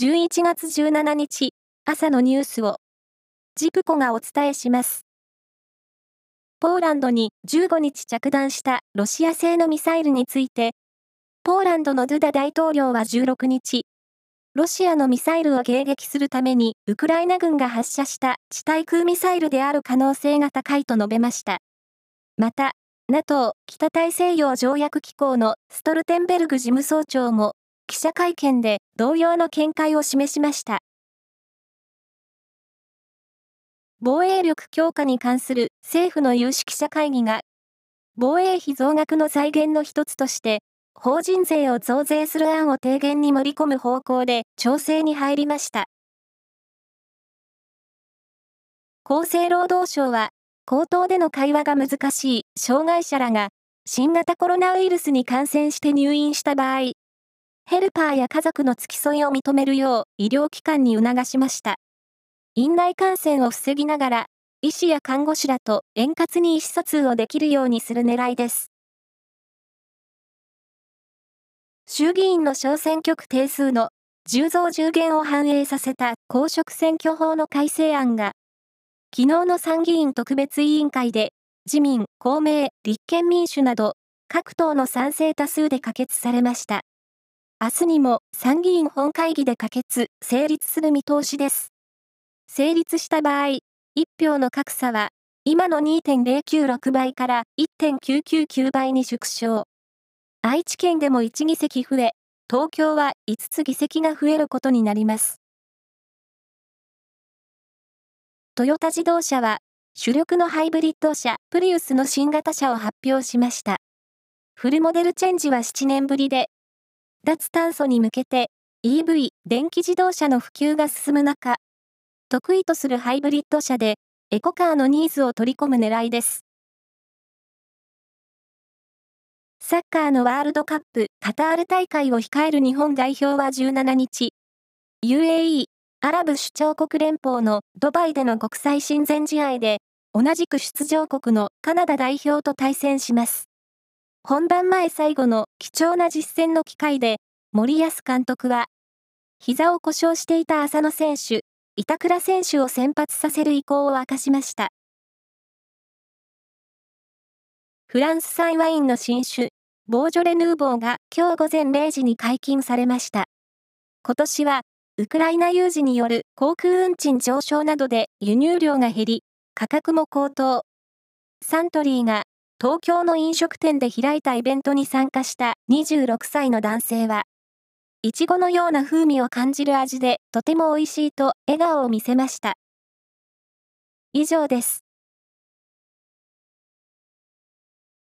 11月17日朝のニュースをジプコがお伝えします。ポーランドに15日着弾したロシア製のミサイルについて、ポーランドのドゥダ大統領は16日、ロシアのミサイルを迎撃するためにウクライナ軍が発射した地対空ミサイルである可能性が高いと述べました。また、NATO 北大西洋条約機構のストルテンベルグ事務総長も記者会見で同様の見解を示しました。防衛力強化に関する政府の有識者会議が、防衛費増額の財源の一つとして、法人税を増税する案を提言に盛り込む方向で調整に入りました。厚生労働省は、口頭での会話が難しい障害者らが、新型コロナウイルスに感染して入院した場合、ヘルパーや家族の付き添いを認めるよう医療機関に促しました。院内感染を防ぎながら、医師や看護師らと円滑に意思疎通をできるようにする狙いです。衆議院の小選挙区定数の10増10減を反映させた公職選挙法の改正案が、昨日の参議院特別委員会で、自民、公明、立憲民主など、各党の賛成多数で可決されました。明日にも参議院本会議で可決、成立する見通しです。成立した場合、1票の格差は、今の2.096倍から1.999倍に縮小。愛知県でも1議席増え、東京は5つ議席が増えることになります。トヨタ自動車は、主力のハイブリッド車、プリウスの新型車を発表しました。フルモデルチェンジは7年ぶりで、脱炭素に向けて EV、電気自動車の普及が進む中、得意とするハイブリッド車でエコカーのニーズを取り込む狙いです。サッカーのワールドカップカタール大会を控える日本代表は17日、UAE、アラブ首長国連邦のドバイでの国際親善試合で、同じく出場国のカナダ代表と対戦します。本番前最後の貴重な実戦の機会で、森保監督は、膝を故障していた浅野選手、板倉選手を先発させる意向を明かしました。フランス産ワインの新種、ボージョレ・ヌーボーが今日午前0時に解禁されました。今年は、ウクライナ有事による航空運賃上昇などで輸入量が減り、価格も高騰。サントリーが東京の飲食店で開いたイベントに参加した26歳の男性は、いちごのような風味を感じる味でとても美味しいと笑顔を見せました。以上です。